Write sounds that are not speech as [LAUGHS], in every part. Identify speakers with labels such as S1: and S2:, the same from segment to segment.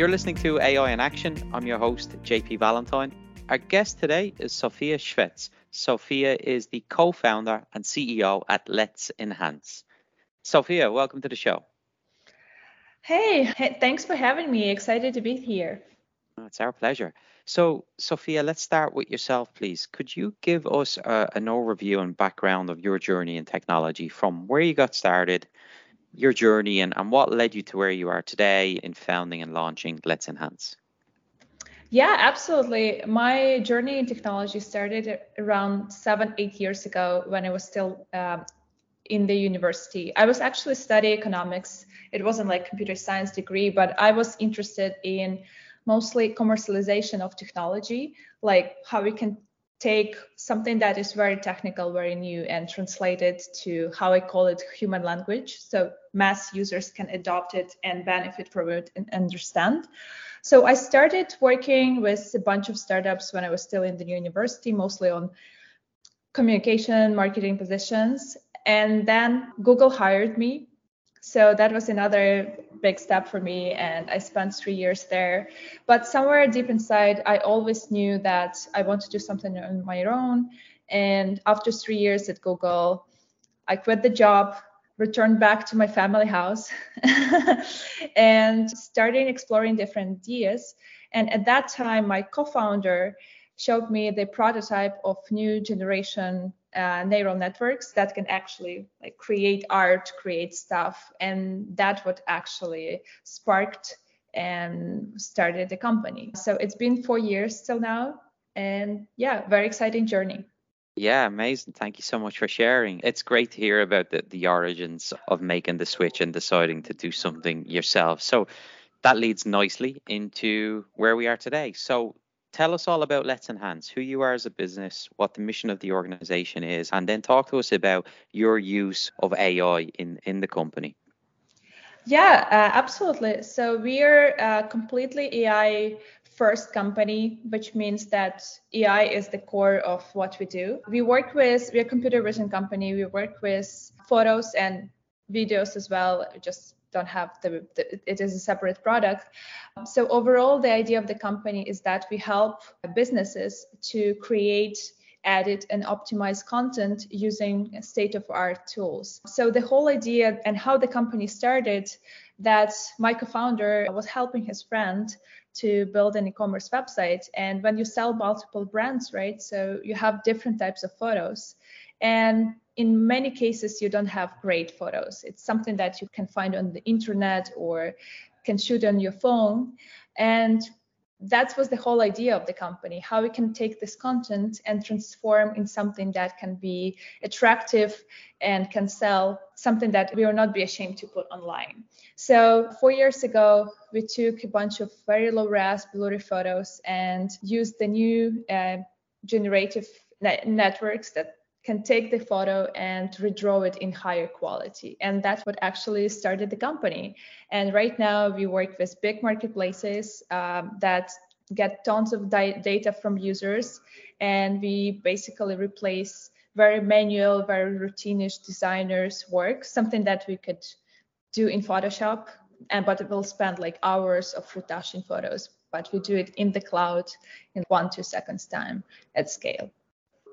S1: You're listening to AI in Action. I'm your host, JP Valentine. Our guest today is Sofiia Shvets. Sofiia is the co founder and CEO at Let's Enhance. Sofiia, welcome to the show.
S2: Hey, hey, thanks for having me. Excited to be here.
S1: It's our pleasure. So, Sofiia, let's start with yourself, please. Could you give us uh, an overview and background of your journey in technology from where you got started your journey and, and what led you to where you are today in founding and launching Let's Enhance.
S2: Yeah, absolutely. My journey in technology started around seven, eight years ago when I was still um, in the university. I was actually studying economics. It wasn't like computer science degree, but I was interested in mostly commercialization of technology, like how we can take something that is very technical, very new, and translate it to how I call it human language. So mass users can adopt it and benefit from it and understand. So I started working with a bunch of startups when I was still in the university, mostly on communication, marketing positions. And then Google hired me so that was another big step for me and i spent three years there. But somewhere deep inside i always knew that i want to do something on my own. And after three years at google i quit the job returned back to my family house [LAUGHS] and started exploring different ideas. And at that time my co-founder showed me the prototype of new generation uh, neural networks that can actually like create art, create stuff, and that what actually sparked and started the company. So it's been four years till now, and yeah, very exciting journey.
S1: Yeah, amazing. Thank you so much for sharing. It's great to hear about the, the origins of making the switch and deciding to do something yourself. So that leads nicely into where we are today. So tell us all about Let's Enhance, who you are as a business, what the mission of the organization is, and then talk to us about your use of AI in, in the company.
S2: Yeah, uh, absolutely. So we're a completely AI first company, which means that AI is the core of what we do. We work with, we're a computer vision company. We work with photos and videos as well, just don't have the, the, it is a separate product. So overall the idea of the company is that we help businesses to create edit and optimize content using state of art tools. So the whole idea and how the company started that my co-founder was helping his friend to build an e-commerce website. And when you sell multiple brands right so you have different types of photos. And in many cases, you don't have great photos. It's something that you can find on the internet or can shoot on your phone. And that was the whole idea of the company how we can take this content and transform in something that can be attractive and can sell something that we will not be ashamed to put online so four years ago we took a bunch of very low res blurry photos and used the new uh, generative networks that can take the photo and redraw it in higher quality. And that's what actually started the company. And right now we work with big marketplaces um, that get tons of di- data from users. And we basically replace very manual, very routinish designers work, something that we could do in Photoshop, and but it will spend like hours of retouching photos. But we do it in the cloud in one, two seconds time at scale.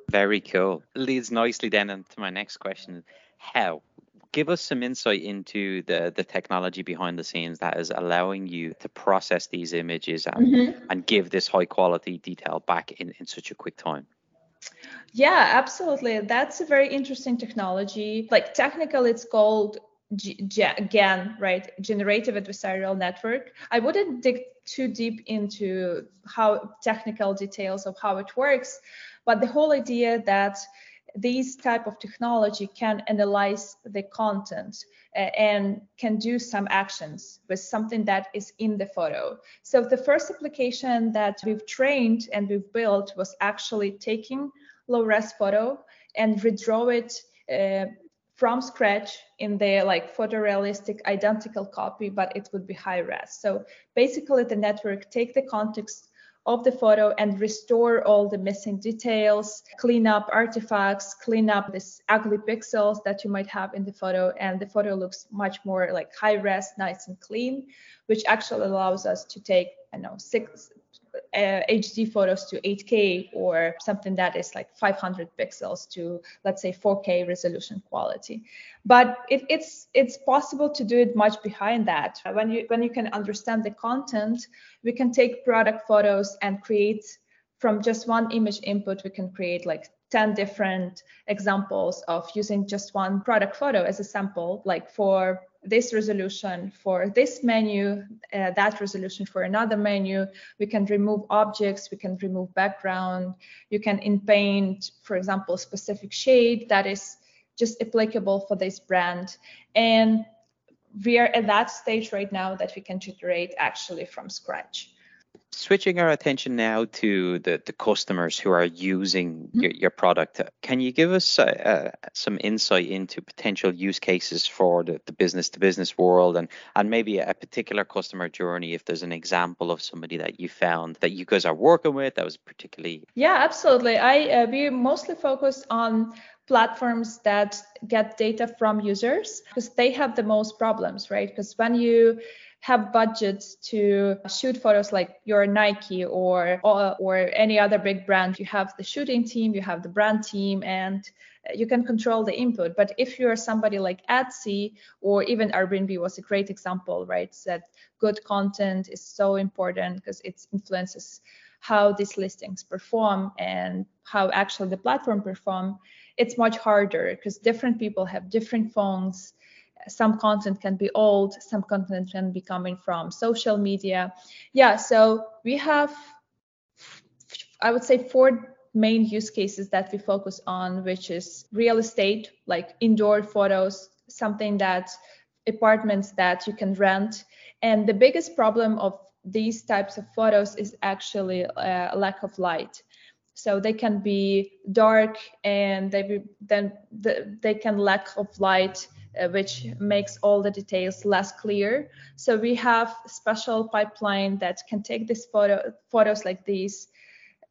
S1: Very cool. Leads nicely then into my next question. How? Give us some insight into the, the technology behind the scenes that is allowing you to process these images and, mm-hmm. and give this high quality detail back in, in such a quick time.
S2: Yeah, absolutely. That's a very interesting technology. Like technical, it's called G- GAN, right? Generative Adversarial Network. I wouldn't dig too deep into how technical details of how it works, but the whole idea that these type of technology can analyze the content uh, and can do some actions with something that is in the photo. So the first application that we've trained and we've built was actually taking low res photo and redraw it uh, from scratch in the like photorealistic identical copy, but it would be high res. So basically the network take the context of the photo and restore all the missing details, clean up artifacts, clean up this ugly pixels that you might have in the photo. And the photo looks much more like high res, nice and clean, which actually allows us to take, I know, six, uh, HD photos to 8K or something that is like 500 pixels to let's say 4K resolution quality. But it, it's it's possible to do it much behind that. When you when you can understand the content, we can take product photos and create from just one image input. We can create like 10 different examples of using just one product photo as a sample, like for this resolution for this menu, uh, that resolution for another menu. We can remove objects, we can remove background. You can in paint, for example, a specific shade that is just applicable for this brand. And we are at that stage right now that we can generate actually from scratch
S1: switching our attention now to the, the customers who are using mm-hmm. your, your product, can you give us uh, uh, some insight into potential use cases for the, the business to business world and, and maybe a particular customer journey if there's an example of somebody that you found that you guys are working with that was particularly?
S2: Yeah, absolutely. I uh, we mostly focus on platforms that get data from users because they have the most problems, right? Because when you have budgets to shoot photos like your Nike or, or, or any other big brand. You have the shooting team, you have the brand team, and you can control the input. But if you're somebody like Etsy or even Airbnb was a great example, right? That good content is so important because it influences how these listings perform and how actually the platform perform. It's much harder because different people have different phones some content can be old, some content can be coming from social media. Yeah, so we have, I would say, four main use cases that we focus on, which is real estate, like indoor photos, something that apartments that you can rent. And the biggest problem of these types of photos is actually a uh, lack of light. So they can be dark and they be, then the, they can lack of light which makes all the details less clear. So we have special pipeline that can take these photo, photos like these,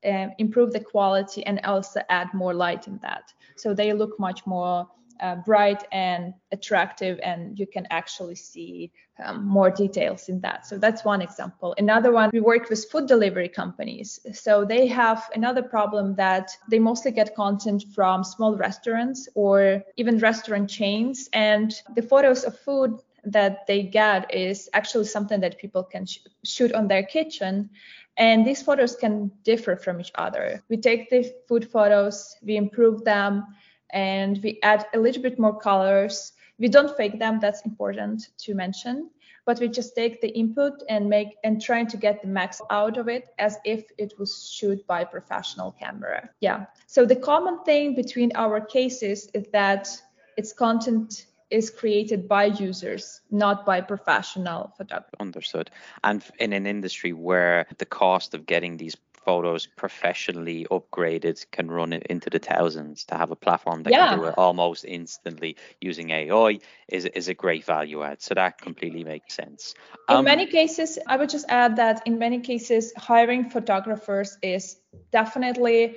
S2: um, improve the quality and also add more light in that. So they look much more uh, bright and attractive and you can actually see um, more details in that. So that's one example. Another one we work with food delivery companies. So they have another problem that they mostly get content from small restaurants or even restaurant chains and the photos of food that they get is actually something that people can sh- shoot on their kitchen and these photos can differ from each other. We take the food photos we improve them and we add a little bit more colors. We don't fake them, that's important to mention, but we just take the input and make and trying to get the max out of it as if it was shoot by professional camera. Yeah. So the common thing between our cases is that its content is created by users, not by professional photographers.
S1: Understood. And in an industry where the cost of getting these photos professionally upgraded can run it into the thousands to have a platform that yeah. can do it almost instantly using AI is, is a great value add. So that completely makes sense.
S2: In um, many cases, I would just add that in many cases, hiring photographers is definitely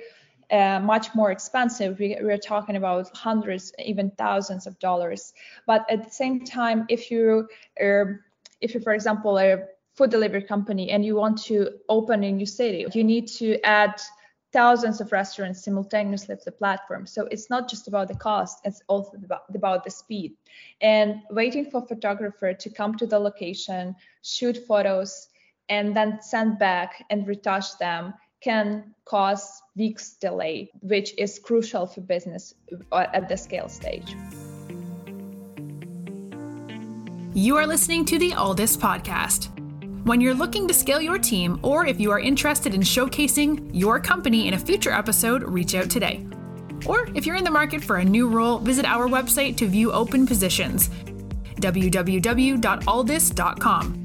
S2: uh, much more expensive. We, we're talking about hundreds, even thousands of dollars. But at the same time, if you are, if you, for example, are food delivery company and you want to open a new city, you need to add thousands of restaurants simultaneously to the platform. So it's not just about the cost, it's also about, about the speed. And waiting for photographer to come to the location, shoot photos, and then send back and retouch them can cause weeks delay, which is crucial for business uh, at the scale stage.
S3: You are listening to the Alldus podcast. When you're looking to scale your team, or if you are interested in showcasing your company in a future episode, reach out today. Or if you're in the market for a new role, visit our website to view open positions www.alldus.com.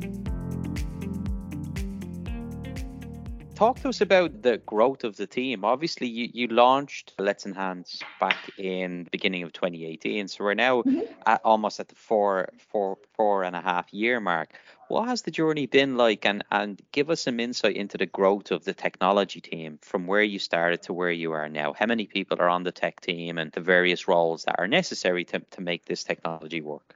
S1: Talk to us about the growth of the team. Obviously, you, you launched Let's Enhance back in the beginning of 2018, so we're now mm-hmm. at almost at the four, four, four and a half year mark. What has the journey been like, and and give us some insight into the growth of the technology team from where you started to where you are now? How many people are on the tech team, and the various roles that are necessary to to make this technology work?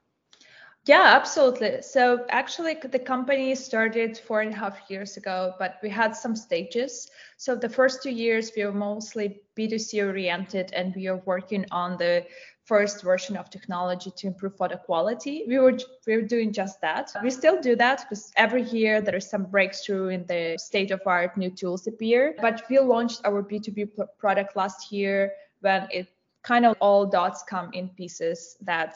S2: Yeah, absolutely. So actually, the company started four and a half years ago, but we had some stages. So the first two years, we were mostly B2C oriented, and we are working on the first version of technology to improve photo quality. We were we were doing just that. We still do that because every year there is some breakthrough in the state of art, new tools appear. But we launched our B2B product last year when it kind of all dots come in pieces that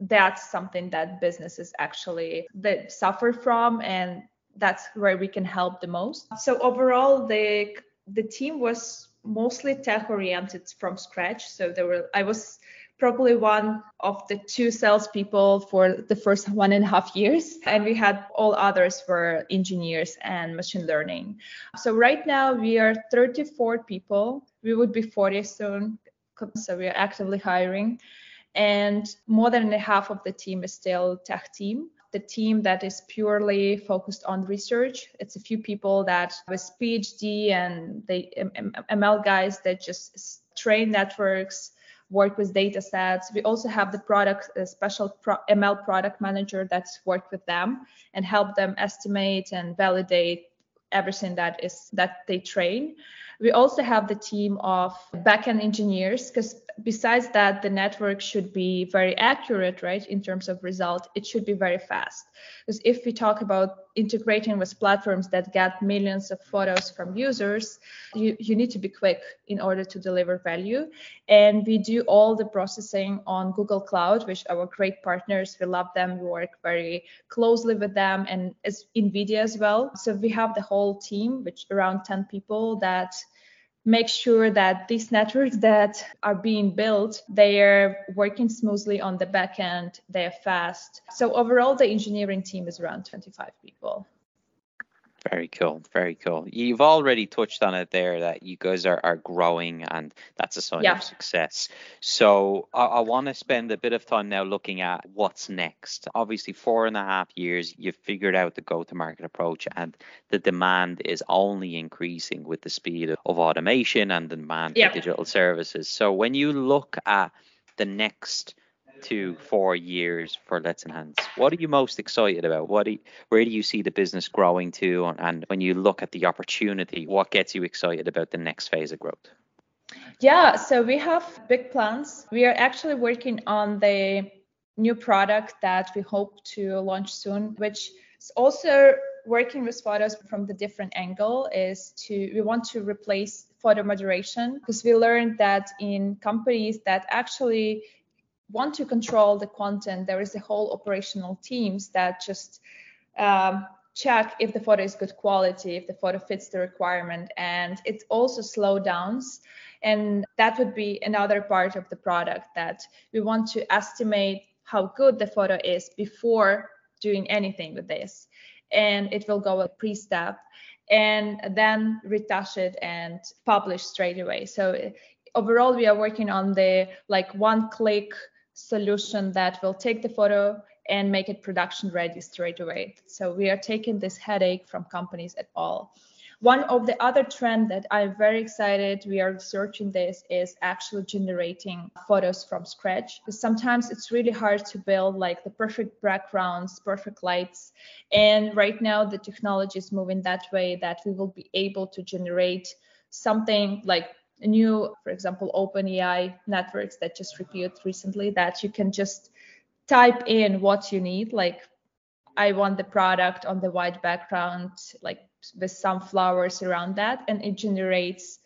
S2: that's something that businesses actually that suffer from and that's where we can help the most so overall the the team was mostly tech oriented from scratch so there were i was probably one of the two salespeople for the first one and a half years. And we had all others were engineers and machine learning. So right now we are 34 people. We would be 40 soon so we are actively hiring. And more than half of the team is still tech team. The team that is purely focused on research. It's a few people that with PhD and the ML guys that just train networks, work with data sets. We also have the product, special pro- ML product manager that's worked with them and help them estimate and validate everything that is that they train. We also have the team of backend engineers because besides that, the network should be very accurate, right, in terms of result. It should be very fast. Because if we talk about integrating with platforms that get millions of photos from users, you, you need to be quick in order to deliver value. And we do all the processing on Google Cloud, which our great partners. We love them. We work very closely with them and as NVIDIA as well. So we have the whole team, which around 10 people that make sure that these networks that are being built they are working smoothly on the back end they're fast. So overall the engineering team is around 25 people
S1: very cool. Very cool. You've already touched on it there that you guys are, are growing and that's a sign yeah. of success. So I, I want to spend a bit of time now looking at what's next. Obviously, four and a half years, you've figured out the go to market approach and the demand is only increasing with the speed of automation and the demand yeah. for digital services. So when you look at the next to four years for Let's Enhance. What are you most excited about? What do you, where do you see the business growing to? And when you look at the opportunity, what gets you excited about the next phase of growth?
S2: Yeah, so we have big plans. We are actually working on the new product that we hope to launch soon, which is also working with photos from the different angle is to we want to replace photo moderation because we learned that in companies that actually want to control the content, there is a whole operational teams that just um, check if the photo is good quality, if the photo fits the requirement, and it also slow downs. And that would be another part of the product that we want to estimate how good the photo is before doing anything with this. And it will go a pre-step and then retouch it and publish straight away. So overall, we are working on the like one click solution that will take the photo and make it production ready straight away. So we are taking this headache from companies at all. One of the other trend that I'm very excited we are researching this is actually generating photos from scratch. Sometimes it's really hard to build like the perfect backgrounds, perfect lights. And right now the technology is moving that way that we will be able to generate something like new, for example, OpenAI networks that just appeared recently that you can just type in what you need. Like, I want the product on the white background, like with some flowers around that, and it generates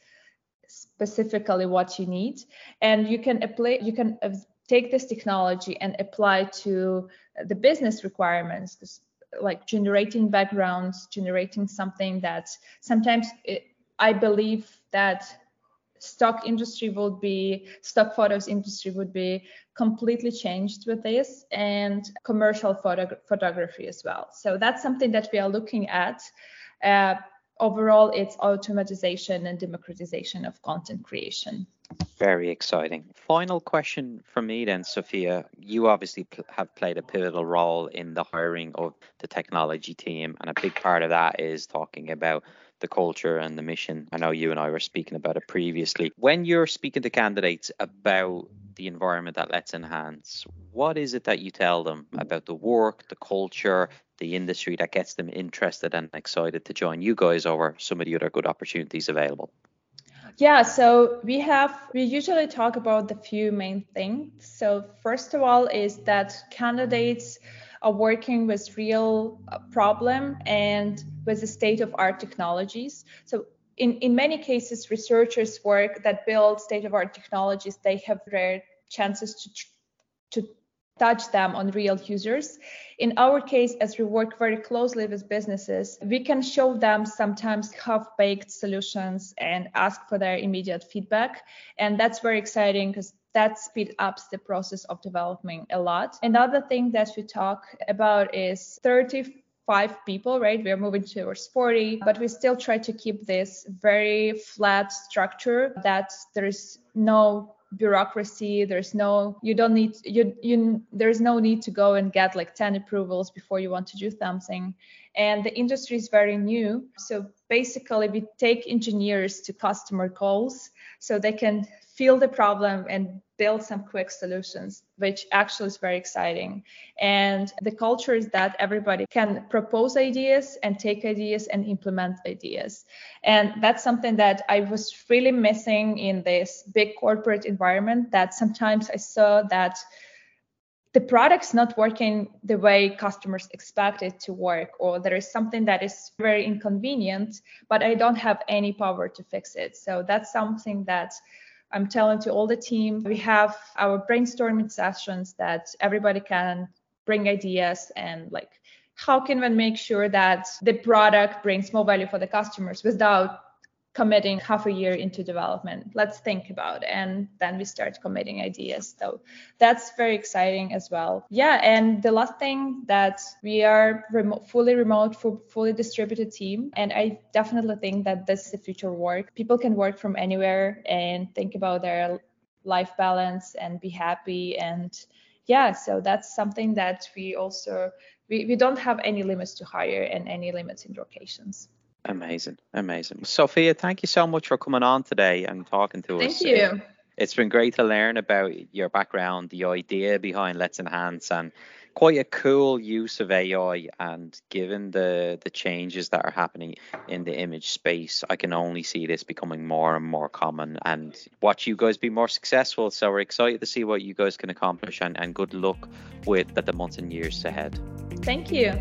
S2: specifically what you need. And you can apply, you can uh, take this technology and apply to the business requirements, like generating backgrounds, generating something that sometimes it, I believe that stock industry would be stock photos industry would be completely changed with this and commercial photo- photography as well. So that's something that we are looking at. Uh, overall it's automatization and democratization of content creation.
S1: Very exciting. Final question from me then Sofiia. You obviously pl- have played a pivotal role in the hiring of the technology team and a big part of that is talking about the culture and the mission. I know you and I were speaking about it previously. When you're speaking to candidates about the environment that Let's Enhance, what is it that you tell them about the work, the culture, the industry that gets them interested and excited to join you guys over some of the other good opportunities available?
S2: Yeah, so we have we usually talk about the few main things. So first of all is that candidates are working with real uh, problem and with the state of art technologies. So in, in many cases, researchers work that build state of art technologies, they have rare chances to, to touch them on real users. In our case, as we work very closely with businesses, we can show them sometimes half baked solutions and ask for their immediate feedback. And that's very exciting because that speed ups the process of development a lot. Another thing that we talk about is 35 people, right? We're moving towards 40, but we still try to keep this very flat structure that there's no bureaucracy. There's no you don't need you you there's no need to go and get like 10 approvals before you want to do something and the industry is very new so basically we take engineers to customer calls so they can feel the problem and build some quick solutions, which actually is very exciting. And the culture is that everybody can propose ideas and take ideas and implement ideas. And that's something that I was really missing in this big corporate environment that sometimes I saw that the product's not working the way customers expect it to work or there is something that is very inconvenient but i don't have any power to fix it. So that's something that I'm telling to all the team, we have our brainstorming sessions that everybody can bring ideas and like how can we make sure that the product brings more value for the customers without committing half a year into development. Let's think about and then we start committing ideas. So that's very exciting as well. Yeah and the last thing that we are remote, fully remote fully distributed team. And i definitely think that this is the future work. People can work from anywhere and think about their life balance and be happy. And yeah so that's something that we also we, we don't have any limits to hire and any limits in locations
S1: Amazing, amazing. Sofiia, thank you so much for coming on today and talking to
S2: thank
S1: us.
S2: Thank you.
S1: It's been great to learn about your background, the idea behind Let's Enhance, and quite a cool use of AI. And given the the changes that are happening in the image space, I can only see this becoming more and more common and watch you guys be more successful. So we're excited to see what you guys can accomplish, and, and good luck with the, the months and years ahead.
S2: Thank you.